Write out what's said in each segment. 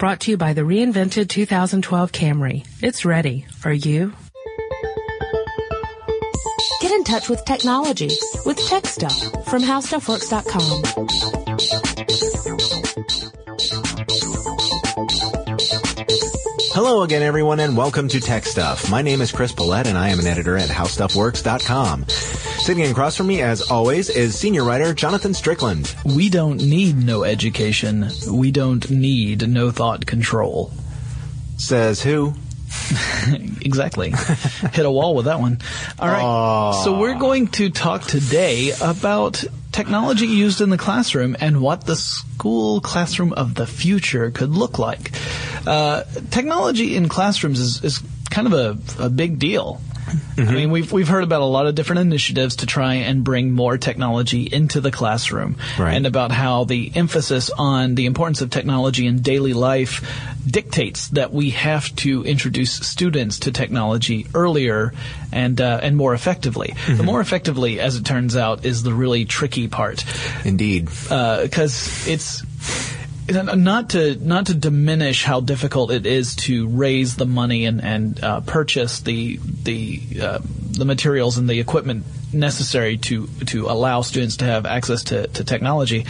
Brought to you by the reinvented 2012 Camry. It's ready. Are you? Get in touch with technology with Tech Stuff from HowStuffWorks.com. Hello again, everyone, and welcome to Tech Stuff. My name is Chris Pollette, and I am an editor at HowStuffWorks.com. Sitting across from me, as always, is senior writer Jonathan Strickland. We don't need no education. We don't need no thought control. Says who? exactly. Hit a wall with that one. All right. So we're going to talk today about technology used in the classroom and what the school classroom of the future could look like. Uh, technology in classrooms is, is kind of a, a big deal. I mean, we've we've heard about a lot of different initiatives to try and bring more technology into the classroom, Right. and about how the emphasis on the importance of technology in daily life dictates that we have to introduce students to technology earlier and uh, and more effectively. The more effectively, as it turns out, is the really tricky part Indeed. because it's not to not to diminish how difficult it is to raise the money and and uh, purchase the the uh, the materials and the equipment necessary to to allow students to have access to, to technology.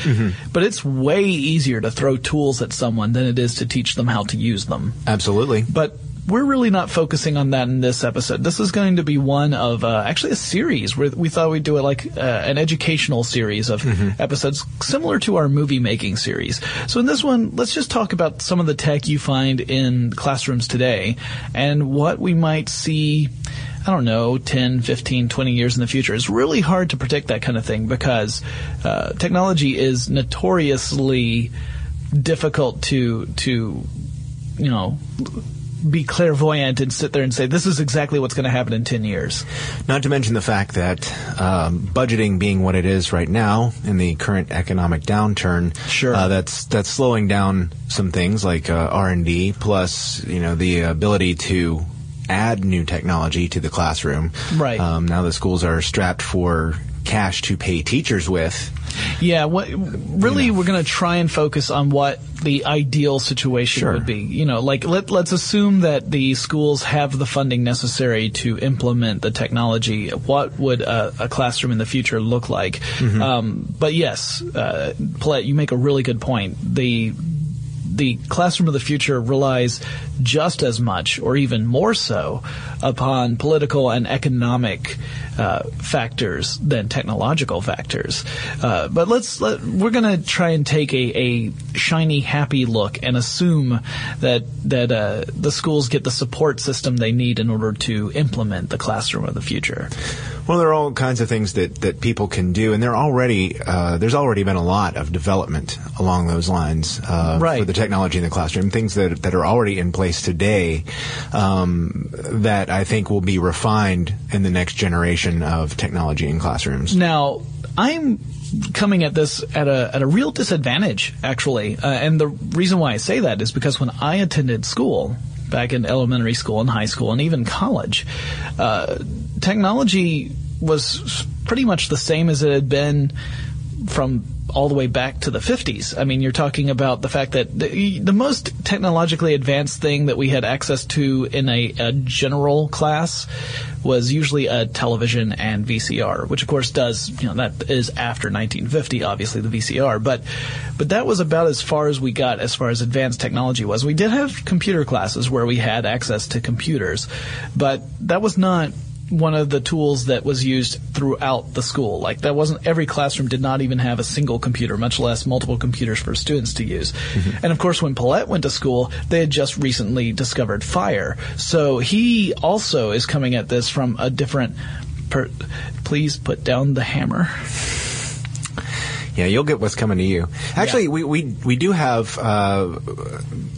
But it's way easier to throw tools at someone than it is to teach them how to use them. Absolutely. But we're really not focusing on that in this episode. This is going to be one of uh, actually a series where we thought we'd do it like uh, an educational series of episodes similar to our movie making series. So in this one, let's just talk about some of the tech you find in classrooms today and what we might see. I don't know, 10, 15, 20 years in the future. It's really hard to predict that kind of thing because uh, technology is notoriously difficult to to you know be clairvoyant and sit there and say this is exactly what's going to happen in 10 years. Not to mention the fact that um, budgeting being what it is right now in the current economic downturn, Sure. uh, that's that's slowing down some things like uh, R and D, plus you know the ability to add new technology to the classroom. Right. Um, now the schools are strapped for cash to pay teachers with. Yeah, what really we're going to try and focus on what the ideal situation Sure. would be. You know, like let let's assume that the schools have the funding necessary to implement the technology. What would a, a classroom in the future look like? Um, but yes, uh, Pollette, you make a really good point. The the classroom of the future relies just as much, or even more so, upon political and economic uh, factors than technological factors. Uh, but let's let, we're going to try and take a, a shiny, happy look and assume that that uh, the schools get the support system they need in order to implement the classroom of the future. Well, there are all kinds of things that, that people can do, and there already uh, there's already been a lot of development along those lines uh, Right. for the technology in the classroom. Things that that are already in place today um, that I think will be refined in the next generation of technology in classrooms. Now, I'm coming at this at a at a real disadvantage, actually, uh, and the reason why I say that is because when I attended school back in elementary school and high school and even college, uh, technology was pretty much the same as it had been from all the way back to the 50s. I mean, you're talking about the fact that the, the most technologically advanced thing that we had access to in a, a general class was usually a television and VCR, which of course does, you know, that is after 1950, obviously the VCR, but, but that was about as far as we got as far as advanced technology was. We did have computer classes where we had access to computers, but that was not one of the tools that was used throughout the school. Like that wasn't every classroom did not even have a single computer, much less multiple computers for students to use. Mm-hmm. And of course, when Pollette went to school, they had just recently discovered fire. So he also is coming at this from a different. Per- Please put down the hammer. Yeah, you'll get what's coming to you. Actually, we, we we do have uh,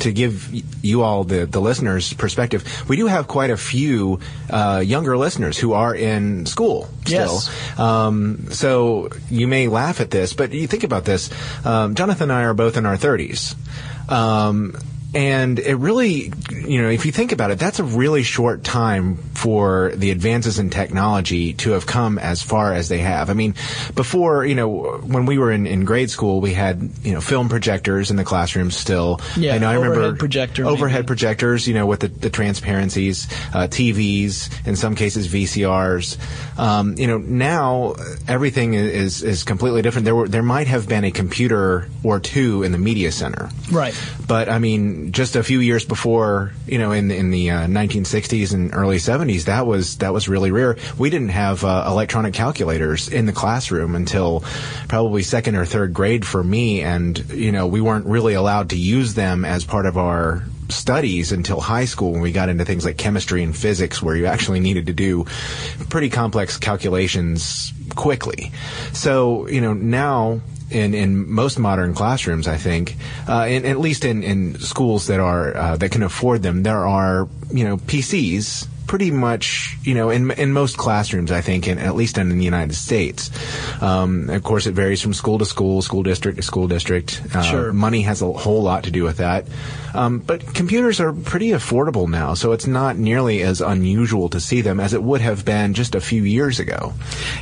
to give you all the the listeners perspective. We do have quite a few uh, younger listeners who are in school still. Yes. Um, so you may laugh at this, but you think about this. Um, Jonathan and I are both in our thirties. Um, and it really, you know, if you think about it, that's a really short time for the advances in technology to have come as far as they have. I mean, before, you know, when we were in, in grade school, we had, you know, film projectors in the classrooms still. Yeah, I know I remember overhead projector, overhead maybe. projectors, you know, with the, the transparencies, uh, TVs, in some cases VCRs. Um, you know, now everything is is completely different. There were there might have been a computer or two in the media center, Right. but I mean, just a few years before, you know, in in the uh, 1960s and early 70s, that was that was really rare. We didn't have uh, electronic calculators in the classroom until probably second or third grade for me, and you know, we weren't really allowed to use them as part of our studies until high school when we got into things like chemistry and physics where you actually needed to do pretty complex calculations quickly. So, you know, now in, in most modern classrooms, I think, uh, in, at least in, in schools that are uh, that can afford them, there are you know PCs pretty much you know in in most classrooms, I think, in, at least in the United States. Um, of course, it varies from school to school, school district to school district. Uh, Sure. Money has a whole lot to do with that. Um, but computers are pretty affordable now, so it's not nearly as unusual to see them as it would have been just a few years ago.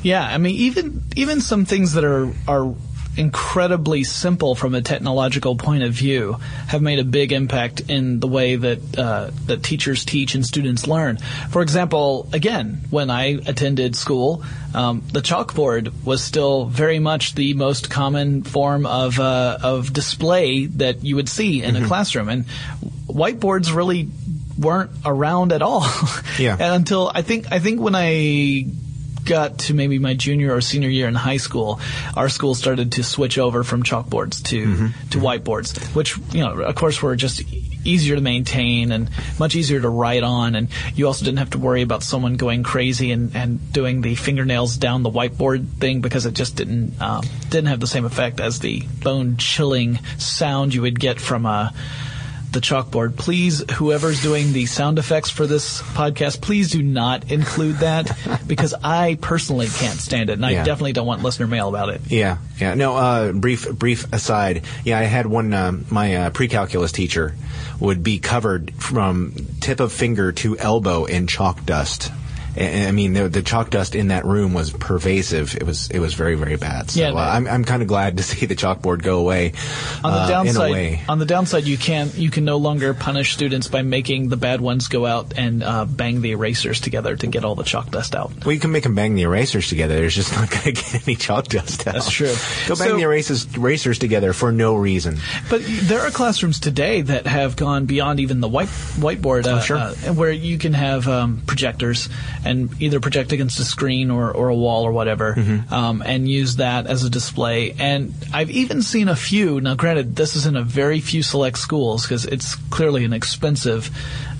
Yeah, I mean, even even some things that are are incredibly simple from a technological point of view have made a big impact in the way that uh, that teachers teach and students learn. For example, again, when I attended school, um, the chalkboard was still very much the most common form of uh, of display that you would see in a classroom, and whiteboards really weren't around at all. Yeah. and until I think I think when I got to maybe my junior or senior year in high school, our school started to switch over from chalkboards to to whiteboards, which you know, of course, were just easier to maintain and much easier to write on, and you also didn't have to worry about someone going crazy and, and doing the fingernails down the whiteboard thing because it just didn't um, didn't have the same effect as the bone chilling sound you would get from a the chalkboard. Please, whoever's doing the sound effects for this podcast, please do not include that because I personally can't stand it, and I definitely don't want listener mail about it. Yeah, yeah. No, uh, brief, brief aside. Yeah, I had one. Um, my uh, pre-calculus teacher would be covered from tip of finger to elbow in chalk dust. I I mean, the, the chalk dust in that room was pervasive. It was, it was very, very bad. So Yeah, uh, I'm, I'm kind of glad to see the chalkboard go away. On the uh, downside, in a way. on the downside, you can you can no longer punish students by making the bad ones go out and uh, bang the erasers together to get all the chalk dust out. Well, you can make them bang the erasers together. There's just not going to get any chalk dust out. That's true. Go bang So- the erasers, erasers together for no reason. But there are classrooms today that have gone beyond even the white whiteboard, Oh, sure. uh, where you can have um, projectors and either project against a screen or, or a wall or whatever, Mm-hmm. um, and use that as a display. And I've even seen a few. Now, granted, this is in a very few select schools because it's clearly an expensive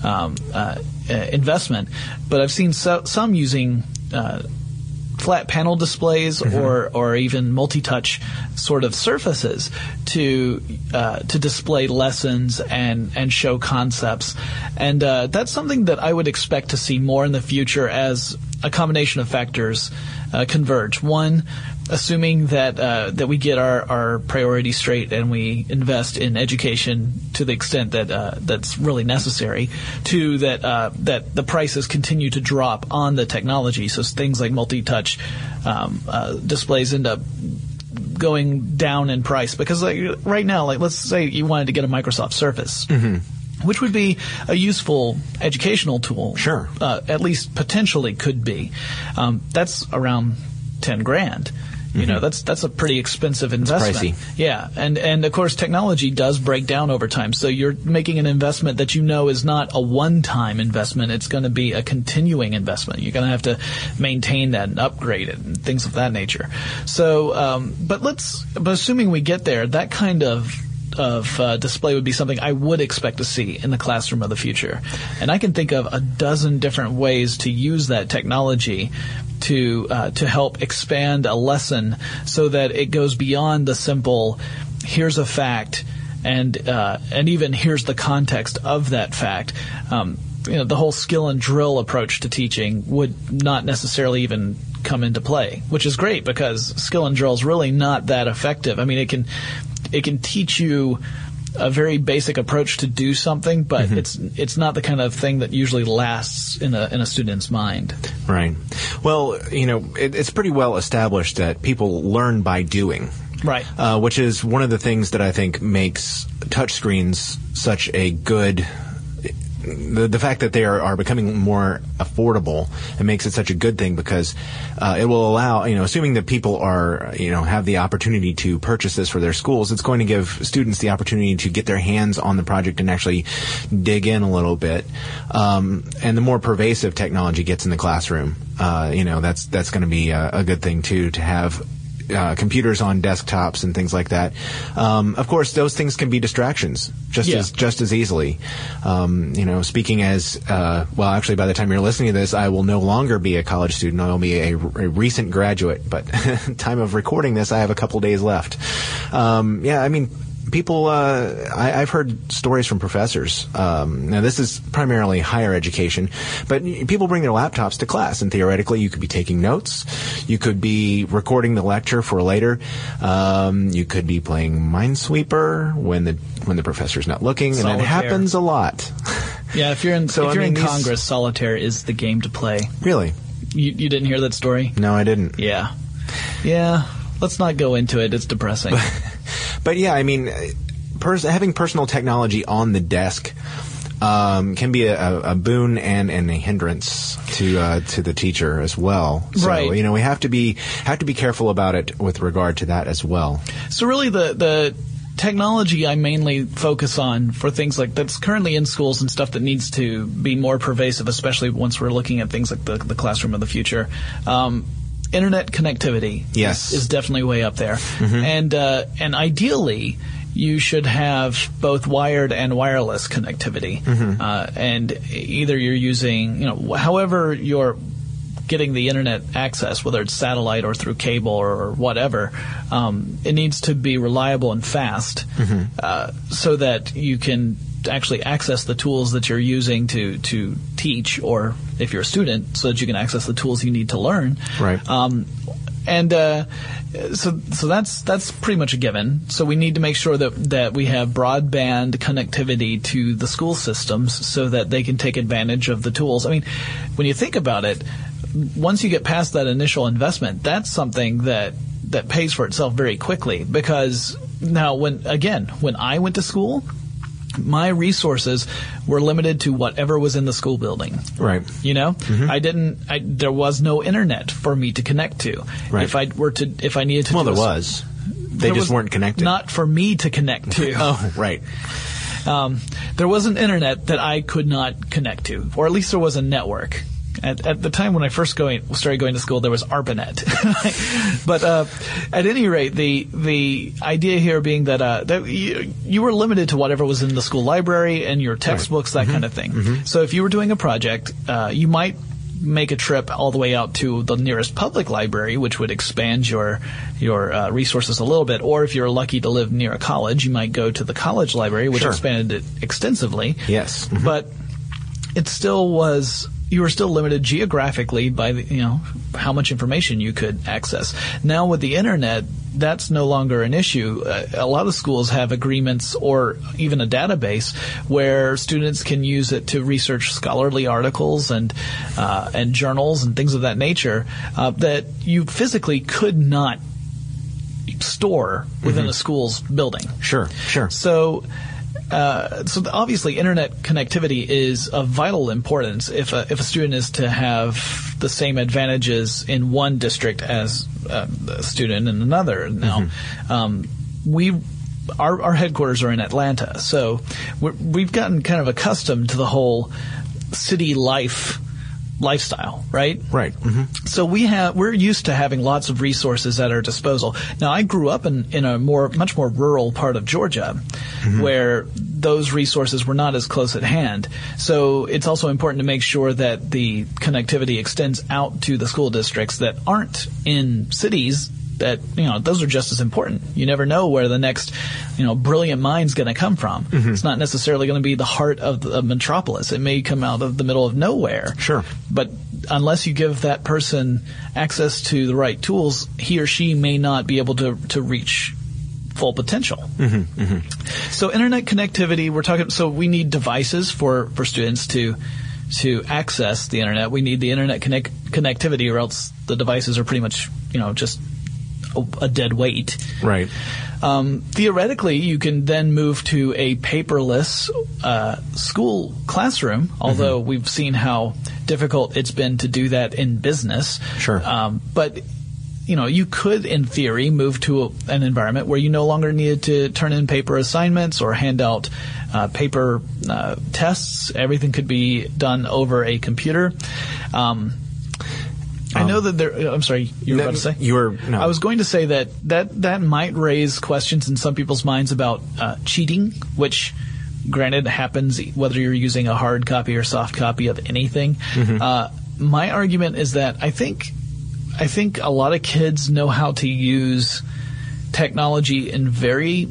um, uh, uh, investment. But I've seen so, some using. Uh, flat panel displays or or even multi-touch sort of surfaces to uh, to display lessons and and show concepts. And uh, that's something that I would expect to see more in the future as a combination of factors uh, converge one assuming that uh, that we get our, our priorities straight and we invest in education to the extent that uh, that's really necessary. Two, that uh, that the prices continue to drop on the technology, so things like multi-touch um, uh, displays end up going down in price because like right now, like let's say you wanted to get a Microsoft Surface. Which would be a useful educational tool. Sure. Uh, at least potentially could be. Um, that's around ten grand. You know, that's that's a pretty expensive investment. pricey. Yeah, and and of course technology does break down over time. So you're making an investment that you know is not a one-time investment. It's going to be a continuing investment. You're going to have to maintain that and upgrade it and things of that nature. So, um, but let's but assuming we get there, that kind of of uh, display would be something I would expect to see in the classroom of the future. And I can think of a dozen different ways to use that technology to uh, to help expand a lesson so that it goes beyond the simple here's a fact and uh, and even here's the context of that fact. Um, you know, the whole skill and drill approach to teaching would not necessarily even come into play, which is great because skill and drill is really not that effective. I mean, it can it can teach you a very basic approach to do something, but it's it's not the kind of thing that usually lasts in a in a student's mind. Right. Well, you know, it, it's pretty well established that people learn by doing. Right. Uh, which is one of the things that I think makes touchscreens such a good. The, the fact that they are, are becoming more affordable it makes it such a good thing because uh, it will allow you know assuming that people are you know have the opportunity to purchase this for their schools it's going to give students the opportunity to get their hands on the project and actually dig in a little bit. Um, and the more pervasive technology gets in the classroom uh, you know that's that's going to be a, a good thing too to have uh, computers on desktops and things like that. Um, of course, those things can be distractions just Yeah. as just as easily. Um, you know, speaking as uh, well, actually, by the time you're listening to this, I will no longer be a college student. I will be a, a recent graduate. But time of recording this, I have a couple days left. Um, yeah, I mean. People, uh, I, I've heard stories from professors. Um, now, this is primarily higher education, but people bring their laptops to class, and theoretically, you could be taking notes. You could be recording the lecture for later. Um, you could be playing Minesweeper when the when the professor's not looking, and Solitaire. it happens a lot. Yeah, if you're in So, if you're mean, in these- Congress, solitaire is the game to play. really? You you didn't hear that story? No, I didn't. Yeah, yeah. Let's not go into it. It's depressing. But yeah, I mean, pers- having personal technology on the desk um, can be a, a, boon and, and a hindrance to uh, to the teacher as well. So Right. you know, we have to be have to be careful about it with regard to that as well. So really, the the technology I mainly focus on for things like that's currently in schools and stuff that needs to be more pervasive, especially once we're looking at things like the, the classroom of the future. Um, internet connectivity Yes. Mm-hmm. is, is definitely way up there, and uh, and ideally. You should have both wired and wireless connectivity, Mm-hmm. uh, and either you're using, you know, however you're getting the internet access, whether it's satellite or through cable or whatever, um, it needs to be reliable and fast, uh, so that you can actually access the tools that you're using to to teach, or if you're a student, so that you can access the tools you need to learn. Right. Um, and uh, so so that's that's pretty much a given. So we need to make sure that that we have broadband connectivity to the school systems so that they can take advantage of the tools. I mean, when you think about it, once you get past that initial investment, that's something that that pays for itself very quickly because now when again when I went to school my resources were limited to whatever was in the school building. Right. You know, I didn't. I, there was no internet for me to connect to. Right. If I were to, if I needed to, Well, there a was. They there just was weren't connected. Not for me to connect to. Oh, right. um, there was an internet that I could not connect to, or at least there was a network. At, at the time when I first going, started going to school, there was ARPANET. but uh, at any rate, the the idea here being that, uh, that you, you were limited to whatever was in the school library and your textbooks, that kind of thing. So if you were doing a project, uh, you might make a trip all the way out to the nearest public library, which would expand your your uh, resources a little bit. Or if you're lucky to live near a college, you might go to the college library, which Sure. expanded it extensively. Yes. Mhm. But it still was you were still limited geographically by the, you know how much information you could access. Now with the internet, that's no longer an issue. Uh, a lot of schools have agreements or even a database where students can use it to research scholarly articles and uh, and journals and things of that nature uh, that you physically could not store within a school's building. Sure. Sure. So, uh, so obviously, internet connectivity is of vital importance if a, if a student is to have the same advantages in one district as uh, a student in another. Now, um, we. Our, our headquarters are in Atlanta, so we're, we've gotten kind of accustomed to the whole city life lifestyle, right? Right. hmm So we have we're used to having lots of resources at our disposal. Now I grew up in, in a more much more rural part of Georgia where those resources were not as close at hand. So it's also important to make sure that the connectivity extends out to the school districts that aren't in cities that you know those are just as important. You never know where the next you know brilliant mind's going to come from. Mm-hmm. It's not necessarily going to be the heart of the of metropolis. It may come out of the middle of nowhere. Sure. But unless you give that person access to the right tools, he or she may not be able to to reach full potential. Mm-hmm. Mm-hmm. So internet connectivity, we're talking. So we need devices for for students to to access the internet. We need the internet connect, connectivity, or else the devices are pretty much you know just a, dead weight. Right. Um, theoretically, you can then move to a paperless uh, school classroom, although we've seen how difficult it's been to do that in business. Sure. Um, but you know, you could, in theory, move to a, an environment where you no longer needed to turn in paper assignments or hand out uh, paper uh, tests. Everything could be done over a computer. Um, I know that there. I'm sorry, you were about to say you were- no. I was going to say that that that might raise questions in some people's minds about uh, cheating, which. Granted, happens whether you're using a hard copy or soft copy of anything. Mm-hmm. Uh, my argument is that I think I think a lot of kids know how to use technology in very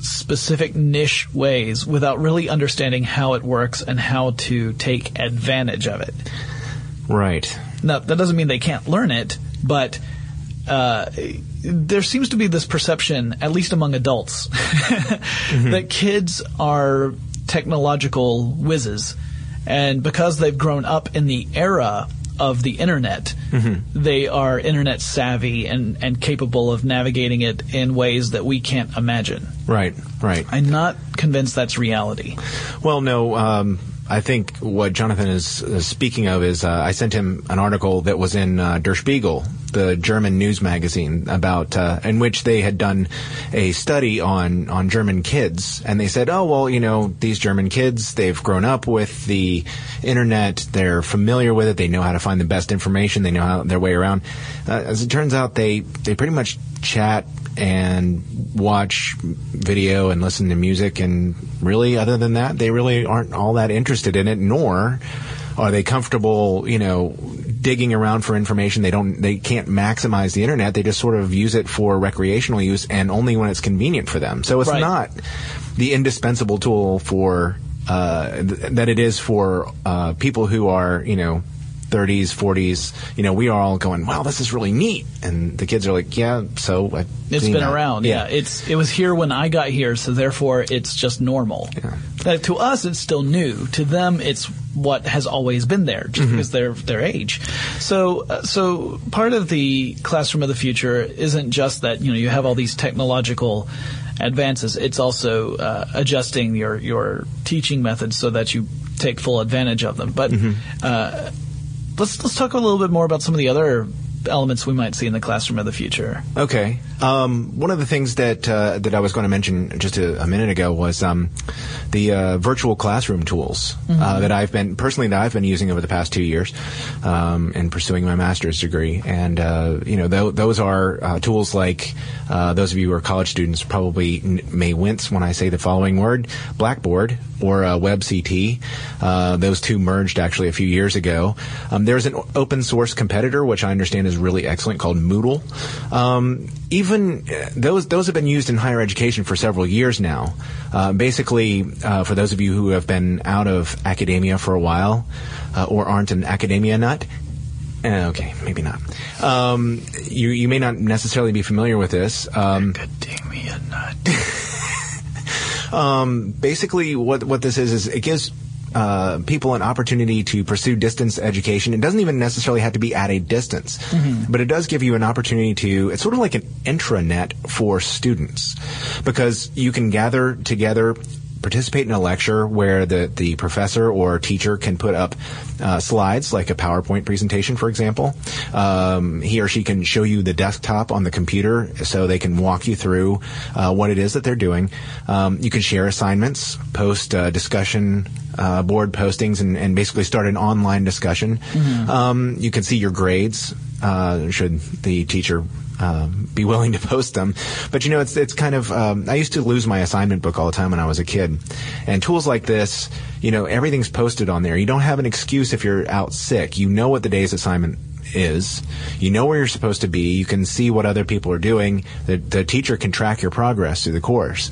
specific niche ways without really understanding how it works and how to take advantage of it. Right. Now, that doesn't mean they can't learn it, but uh, there seems to be this perception, at least among adults, that kids are technological whizzes. And because they've grown up in the era of the internet, they are internet savvy and, and capable of navigating it in ways that we can't imagine. Right. Right. I'm not convinced that's reality. Well, no. Um, I think what Jonathan is speaking of is uh, I sent him an article that was in uh, Der Spiegel, the German news magazine, about uh, in which they had done a study on on German kids, and they said, oh well, you know, these German kids, they've grown up with the internet, they're familiar with it, they know how to find the best information, they know how their way around. Uh, as it turns out, they they pretty much chat and watch video and listen to music and really other than that they really aren't all that interested in it nor are they comfortable you know digging around for information. They don't they can't maximize the internet. They just sort of use it for recreational use and only when it's convenient for them. So it's Right. not the indispensable tool for uh, th- that it is for uh, people who are you know 30s 40s you know we are all going wow this is really neat and the kids are like yeah so I've It's been that." around, yeah. It's it was here when I got here, so therefore it's just normal. Uh, to us, it's still new. To them, it's what has always been there, just because they're their age. So, uh, so part of the classroom of the future isn't just that you know you have all these technological advances. It's also uh, adjusting your your teaching methods so that you take full advantage of them. But uh, let's let's talk a little bit more about some of the other elements we might see in the classroom of the future. Okay. Um, one of the things that uh, that I was going to mention just a, a minute ago was um, the uh, virtual classroom tools uh, that I've been personally that I've been using over the past two years um, in pursuing my master's degree, and uh, you know th- those are uh, tools like uh, those of you who are college students probably n- may wince when I say the following word: Blackboard or uh, WebCT. Uh, those two merged actually a few years ago. Um, there's an open source competitor which I understand is really excellent called Moodle. Um, even uh, those those have been used in higher education for several years now. Uh, basically, uh, for those of you who have been out of academia for a while uh, or aren't an academia nut. eh, Okay, maybe not. Um, you you may not necessarily be familiar with this. Um, Academia nut. um, basically, what what this is is it gives uh, people an opportunity to pursue distance education. It doesn't even necessarily have to be at a distance, but it does give you an opportunity to. It's sort of like an intranet for students because you can gather together. Participate in a lecture where the, the professor or teacher can put up uh, slides, like a PowerPoint presentation, for example. Um, he or she can show you the desktop on the computer so they can walk you through uh, what it is that they're doing. Um, you can share assignments, post uh, discussion uh, board postings, and, and basically start an online discussion. Um, you can see your grades uh, should the teacher um, be willing to post them. But you know, it's it's kind of. Um, I used to lose my assignment book all the time when I was a kid, and tools like this, you know, everything's posted on there. You don't have an excuse if you're out sick. You know what the day's assignment is. You know where you're supposed to be. You can see what other people are doing. The, the teacher can track your progress through the course.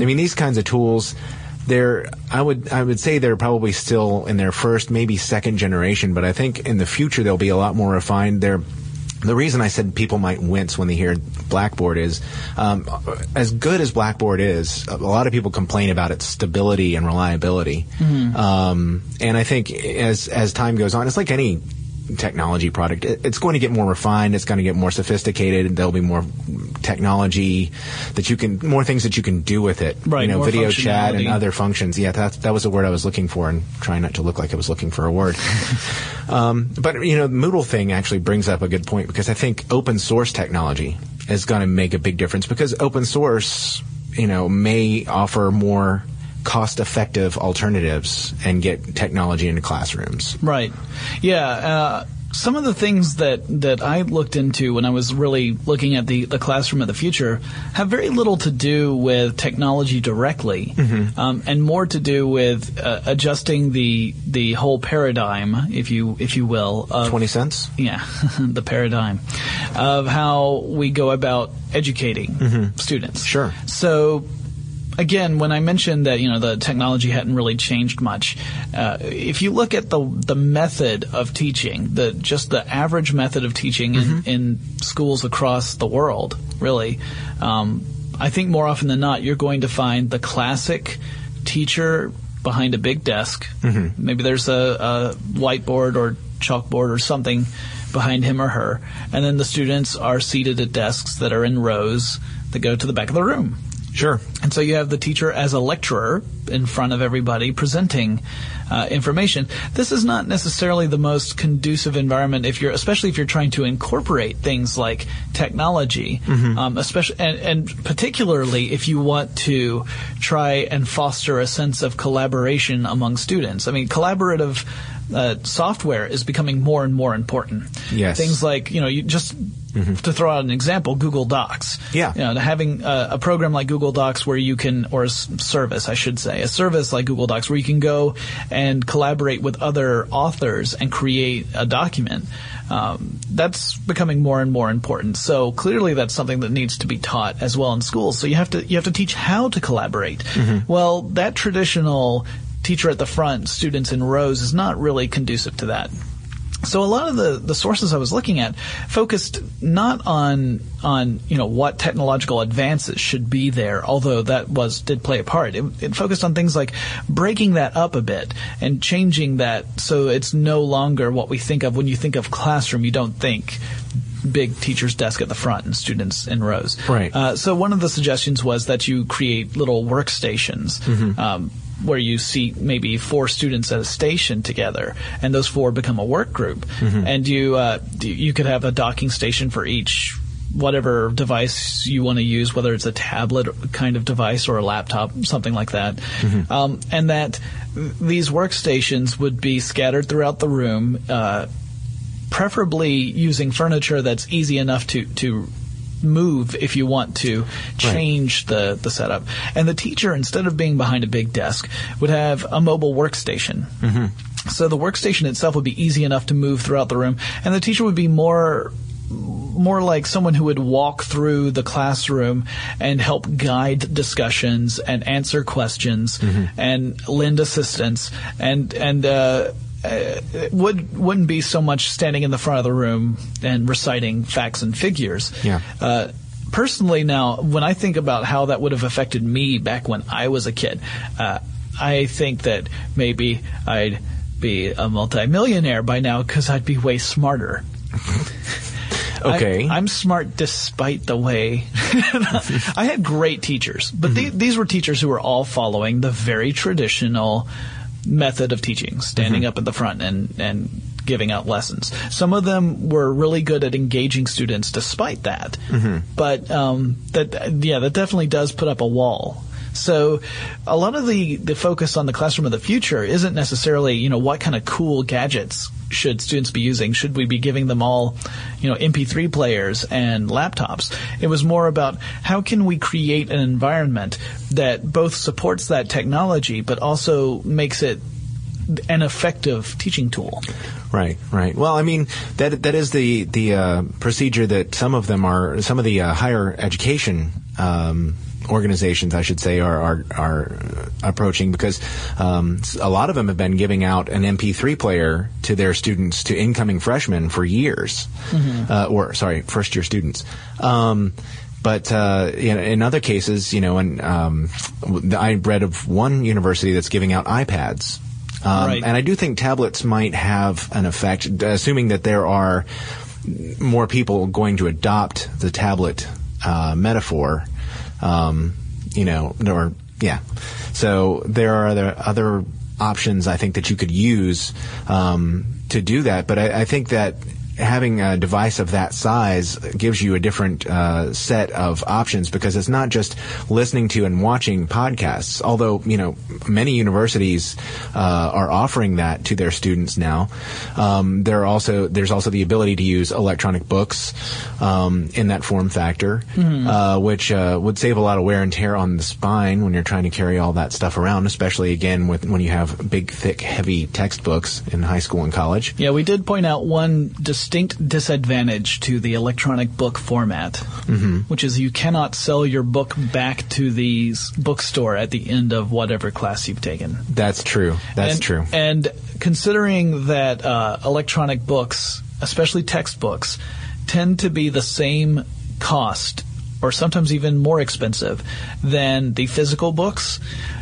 I mean, these kinds of tools. They're, I would, I would say they're probably still in their first, maybe second generation, but I think in the future they'll be a lot more refined. They're, the reason I said people might wince when they hear Blackboard is, um, as good as Blackboard is, a lot of people complain about its stability and reliability. Um, and I think as as time goes on, it's like any technology product. It's going to get more refined. It's going to get more sophisticated. There'll be more technology that you can, more things that you can do with it. Right, You know, video chat and other functions. Yeah, that that was the word I was looking for, and trying not to look like I was looking for a word. um, but you know, the Moodle thing actually brings up a good point because I think open source technology is going to make a big difference because open source, you know, may offer more cost-effective alternatives and get technology into classrooms. Right. Yeah. Uh, some of the things that, that I looked into when I was really looking at the, the classroom of the future have very little to do with technology directly, um, and more to do with uh, adjusting the the whole paradigm, if you if you will, of Twenty cents. yeah, the paradigm of how we go about educating students. Sure. So, again, when I mentioned that you know the technology hadn't really changed much, uh, if you look at the the method of teaching, the just the average method of teaching in, in schools across the world, really, um, I think more often than not, you're going to find the classic teacher behind a big desk. Maybe there's a, a whiteboard or chalkboard or something behind him or her, and then the students are seated at desks that are in rows that go to the back of the room. Sure. And so you have the teacher as a lecturer in front of everybody presenting uh, information. This is not necessarily the most conducive environment if you're, especially if you're trying to incorporate things like technology, um, especially and, and particularly if you want to try and foster a sense of collaboration among students. I mean, collaborative. Uh, software is becoming more and more important. Yes. Things like you know, you just to throw out an example, Google Docs. Yeah. You know, having a, a program like Google Docs where you can, or a service, I should say, a service like Google Docs where you can go and collaborate with other authors and create a document. Um, that's becoming more and more important. So clearly, that's something that needs to be taught as well in schools. So you have to you have to teach how to collaborate. Well, that traditional teacher at the front, students in rows, is not really conducive to that. So a lot of the, the sources I was looking at focused not on on you know what technological advances should be there, although that was did play a part. It, it focused on things like breaking that up a bit and changing that so it's no longer what we think of when you think of classroom. You don't think big teacher's desk at the front and students in rows. Right. Uh, so one of the suggestions was that you create little workstations. Um, where you see maybe four students at a station together, and those four become a work group, and you uh, you could have a docking station for each whatever device you want to use, whether it's a tablet kind of device or a laptop, something like that, um, and that these workstations would be scattered throughout the room. Uh, preferably using furniture that's easy enough to to move if you want to change the the setup. And the teacher, instead of being behind a big desk, would have a mobile workstation. So the workstation itself would be easy enough to move throughout the room, and the teacher would be more more like someone who would walk through the classroom and help guide discussions and answer questions and lend assistance and and uh, uh, it would wouldn't be so much standing in the front of the room and reciting facts and figures. Yeah. Uh, personally, now when I think about how that would have affected me back when I was a kid, uh, I think that maybe I'd be a multimillionaire by now because I'd be way smarter. Okay. I, am smart despite the way. I had great teachers, but the, these were teachers who were all following the very traditional method of teaching, standing up at the front and, and giving out lessons. Some of them were really good at engaging students despite that. But um, that, yeah, that definitely does put up a wall. So a lot of the, the focus on the classroom of the future isn't necessarily, you know, what kind of cool gadgets should students be using? Should we be giving them all, you know, MP3 players and laptops? It was more about how can we create an environment that both supports that technology but also makes it an effective teaching tool. Right, right. Well, I mean that that is the the uh, procedure that some of them are some of the uh, higher education um, organizations, I should say, are are, are approaching because um, a lot of them have been giving out an MP3 player to their students, to incoming freshmen, for years, uh, or sorry, first year students. Um, but uh, know, in other cases, you know, and um, I read of one university that's giving out iPads. Um, Right. And I do think tablets might have an effect, assuming that there are more people going to adopt the tablet uh, metaphor. Um, you know, or yeah. So there are other other options I think that you could use um, to do that. But I, I think that having a device of that size gives you a different uh, set of options because it's not just listening to and watching podcasts. Although you know many universities uh, are offering that to their students now. Um, there are also there's also the ability to use electronic books um, in that form factor, uh, which uh, would save a lot of wear and tear on the spine when you're trying to carry all that stuff around. Especially again with when you have big, thick, heavy textbooks in high school and college. Yeah, we did point out one distinct disadvantage to the electronic book format, Mm-hmm. which is you cannot sell your book back to the bookstore at the end of whatever class you've taken. That's true. That's and, true. And considering that uh, electronic books, especially textbooks, tend to be the same cost or sometimes even more expensive than the physical books,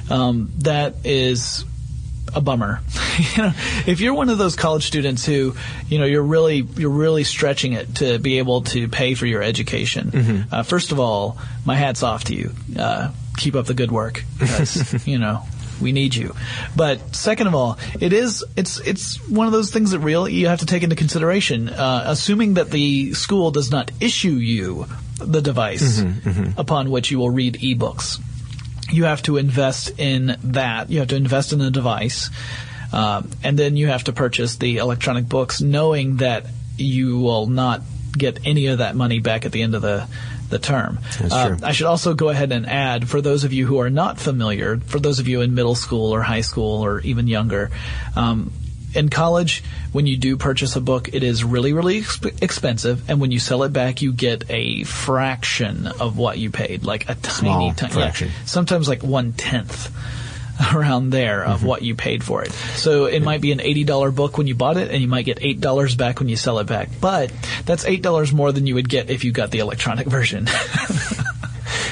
um, that is a bummer. you know, if you're one of those college students who, you know, you're really you're really stretching it to be able to pay for your education. Uh, first of all, my hats off to you. Uh, keep up the good work, because you know we need you. But second of all, it is it's it's one of those things that real you have to take into consideration. Uh, assuming that the school does not issue you the device upon which you will read ebooks you have to invest in that. You have to invest in the device, um, and then you have to purchase the electronic books, knowing that you will not get any of that money back at the end of the the term. Uh. I should also go ahead and add, for those of you who are not familiar, for those of you in middle school or high school or even younger. Um, in college, when you do purchase a book, it is really, really exp- expensive, and when you sell it back, you get a fraction of what you paid, like a tiny, Small tiny, fraction. yeah, sometimes like one tenth around there of Mm-hmm. what you paid for it. So it might be an eighty dollar book when you bought it, and you might get eight dollars back when you sell it back. But that's eight dollars more than you would get if you got the electronic version.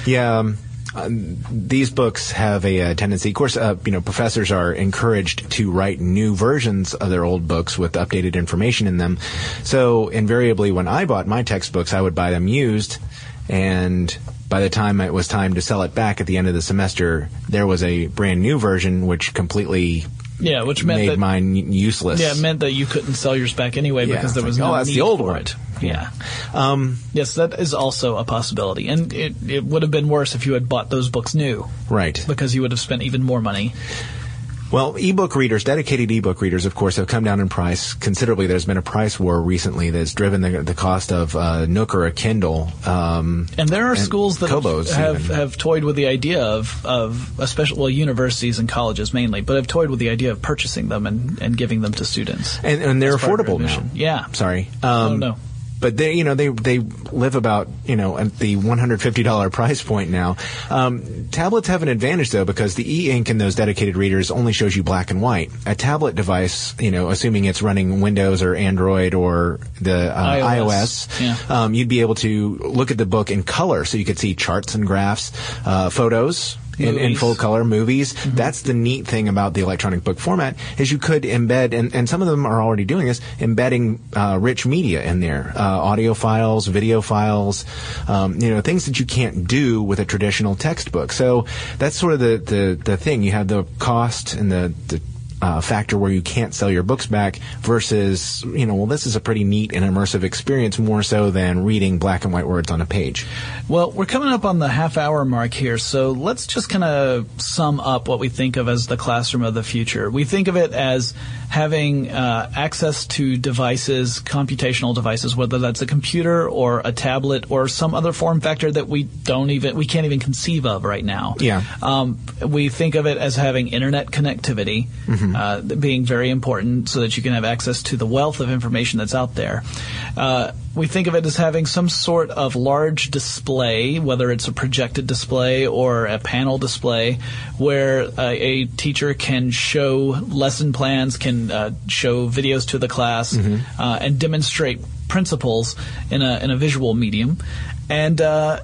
Yeah, um, uh, these books have a, uh tendency. Of course, uh, you know, professors are encouraged to write new versions of their old books with updated information in them. So, invariably, when I bought my textbooks, I would buy them used, and by the time it was time to sell it back at the end of the semester, there was a brand new version which completely yeah, which meant made that mine useless. yeah, it meant that you couldn't sell yours back anyway Yeah, because there was like, no oh, that's the old for one. it. Yeah. Um, Yes, that is also a possibility, and it it would have been worse if you had bought those books new right. because you would have spent even more money. Well, ebook readers, dedicated ebook readers, of course, have come down in price considerably. There's been a price war recently that's driven the, the cost of uh, Nook or a Kindle. Um, And there are And schools that Kobos have, even. have toyed with the idea of, of especially, well, universities and colleges mainly, but have toyed with the idea of purchasing them and, and giving them to students. and, and they're As part of affordable now. Yeah. Sorry. Oh, Um, no. But they, you know, they they live about you know at the one hundred fifty dollar price point now. Um, tablets have an advantage though because the e-ink in those dedicated readers only shows you black and white. A tablet device, you know, assuming it's running Windows or Android or the uh, iOS, iOS, yeah. um, you'd be able to look at the book in color, so you could see charts and graphs, uh, photos. In, in full color movies. Mm-hmm. That's the neat thing about the electronic book format is you could embed, and, and some of them are already doing this, embedding uh, rich media in there, uh, audio files, video files, um, you know, things that you can't do with a traditional textbook. So that's sort of the, the, the thing. You have the cost and the, the uh, factor where you can't sell your books back versus, you know, well, this is a pretty neat and immersive experience more so than reading black and white words on a page. Well, we're coming up on the half hour mark here, so let's just kind of sum up what we think of as the classroom of the future. We think of it as having uh, access to devices, computational devices, whether that's a computer or a tablet or some other form factor that we don't even we can't even conceive of right now. Yeah. Um, we think of it as having internet connectivity. uh, being very important so that you can have access to the wealth of information that's out there. Uh, we think of it as having some sort of large display, whether it's a projected display or a panel display, where uh, a teacher can show lesson plans, can uh, show videos to the class, uh, and demonstrate principles in a in a visual medium, and uh,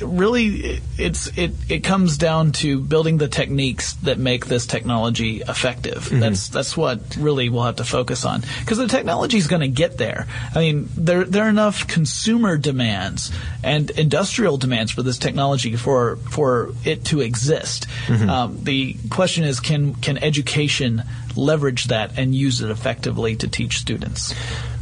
really it's it it comes down to building the techniques that make this technology effective. That's that's what really we'll have to focus on because the technology is going to get there. I mean, there there are enough consumer demands and industrial demands for this technology for for it to exist. Um, the question is, can can education leverage that and use it effectively to teach students?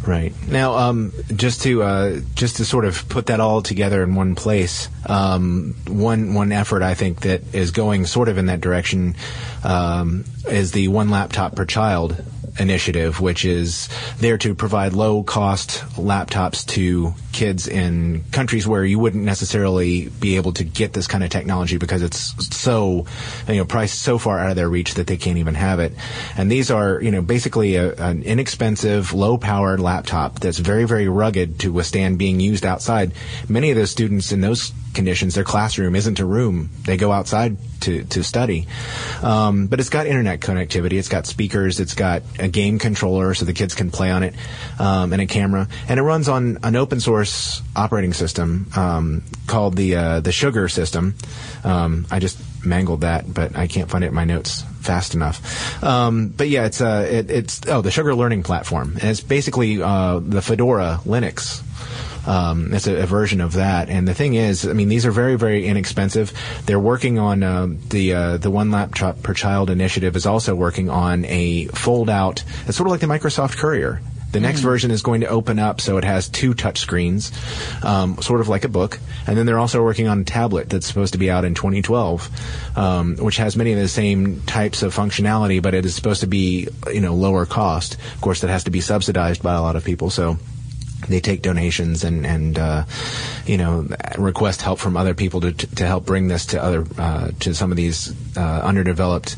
Right. Now, um, just to uh, just to sort of put that all together in one place, um, one one effort I think that is going sort of in that direction um, is the one laptop per child initiative, which is there to provide low cost laptops to kids in countries where you wouldn't necessarily be able to get this kind of technology because it's so, you know, priced so far out of their reach that they can't even have it. And these are, you know, basically a, an inexpensive, low powered laptop that's very, very rugged to withstand being used outside. Many of those students in those conditions, their classroom isn't a room. They go outside to, to study. Um, but it's got internet connectivity. It's got speakers. It's got a game controller so the kids can play on it, um, and a camera. And it runs on an open source operating system um, called the uh, the Sugar system. Um, I just mangled that, but I can't find it in my notes fast enough. Um, but yeah, it's uh, it, it's oh the Sugar Learning Platform. And it's basically uh, the Fedora Linux um, it's a, a, version of that. And the thing is, I mean, these are very, very inexpensive. They're working on uh, the uh, the one laptop per child initiative is also working on a fold out. It's sort of like the Microsoft Courier. The next version is going to open up so it has two touch screens, um, sort of like a book. And then they're also working on a tablet that's supposed to be out in 2012, um, which has many of the same types of functionality, but it is supposed to be, you know, lower cost. Of course, that has to be subsidized by a lot of people. So they take donations and and uh, you know request help from other people to to help bring this to other uh, to some of these uh, underdeveloped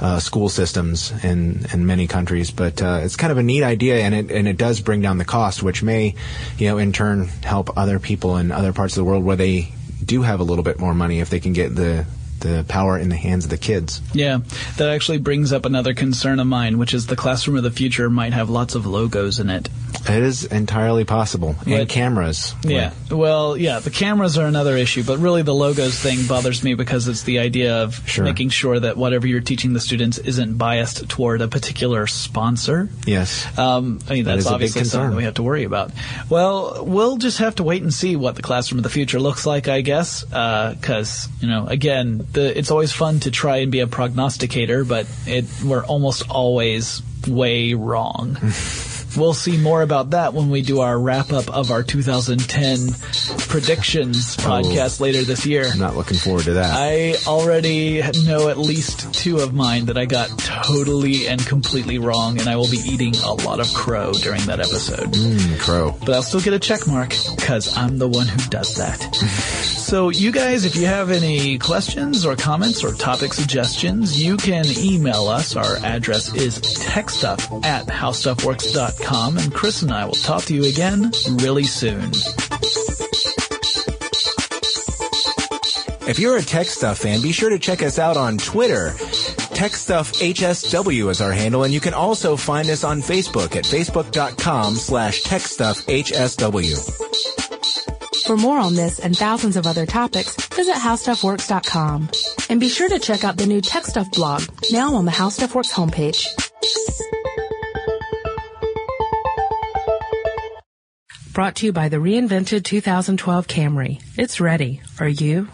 uh, school systems in in many countries. But uh, it's kind of a neat idea, and it and it does bring down the cost, which may you know in turn help other people in other parts of the world where they do have a little bit more money if they can get the the power in the hands of the kids. Yeah, that actually brings up another concern of mine, which is the classroom of the future might have lots of logos in it. It is entirely possible, and But- cameras. Yeah. Well, yeah, the cameras are another issue, but really the logos thing bothers me because it's the idea of Sure. making sure that whatever you're teaching the students isn't biased toward a particular sponsor. Yes. Um, I mean, that's big obviously something we have to worry about. Well, we'll just have to wait and see what the classroom of the future looks like, I guess, because you know, again, the, it's always fun to try and be a prognosticator, but it, we're almost always way wrong. We'll see more about that when we do our wrap up of our 2010 predictions podcast later this year. I'm not looking forward to that. I already know at least two of mine that I got totally and completely wrong, and I will be eating a lot of crow during that episode. Mm, crow. But I'll still get a check mark because I'm the one who does that. so, you guys, if you have any questions or comments or topic suggestions, you can email us. Our address is techstuff at howstuffworks.com, and Chris and I will talk to you again really soon. If you're a Tech Stuff fan, be sure to check us out on Twitter. Tech Stuff HSW is our handle, and you can also find us on Facebook at facebook.com slash techstuffhsw. For more on this and thousands of other topics, visit howstuffworks.com. And be sure to check out the new Tech Stuff blog, now on the How Stuff Works homepage. Brought to you by the reinvented 2012 Camry. It's ready. Are you?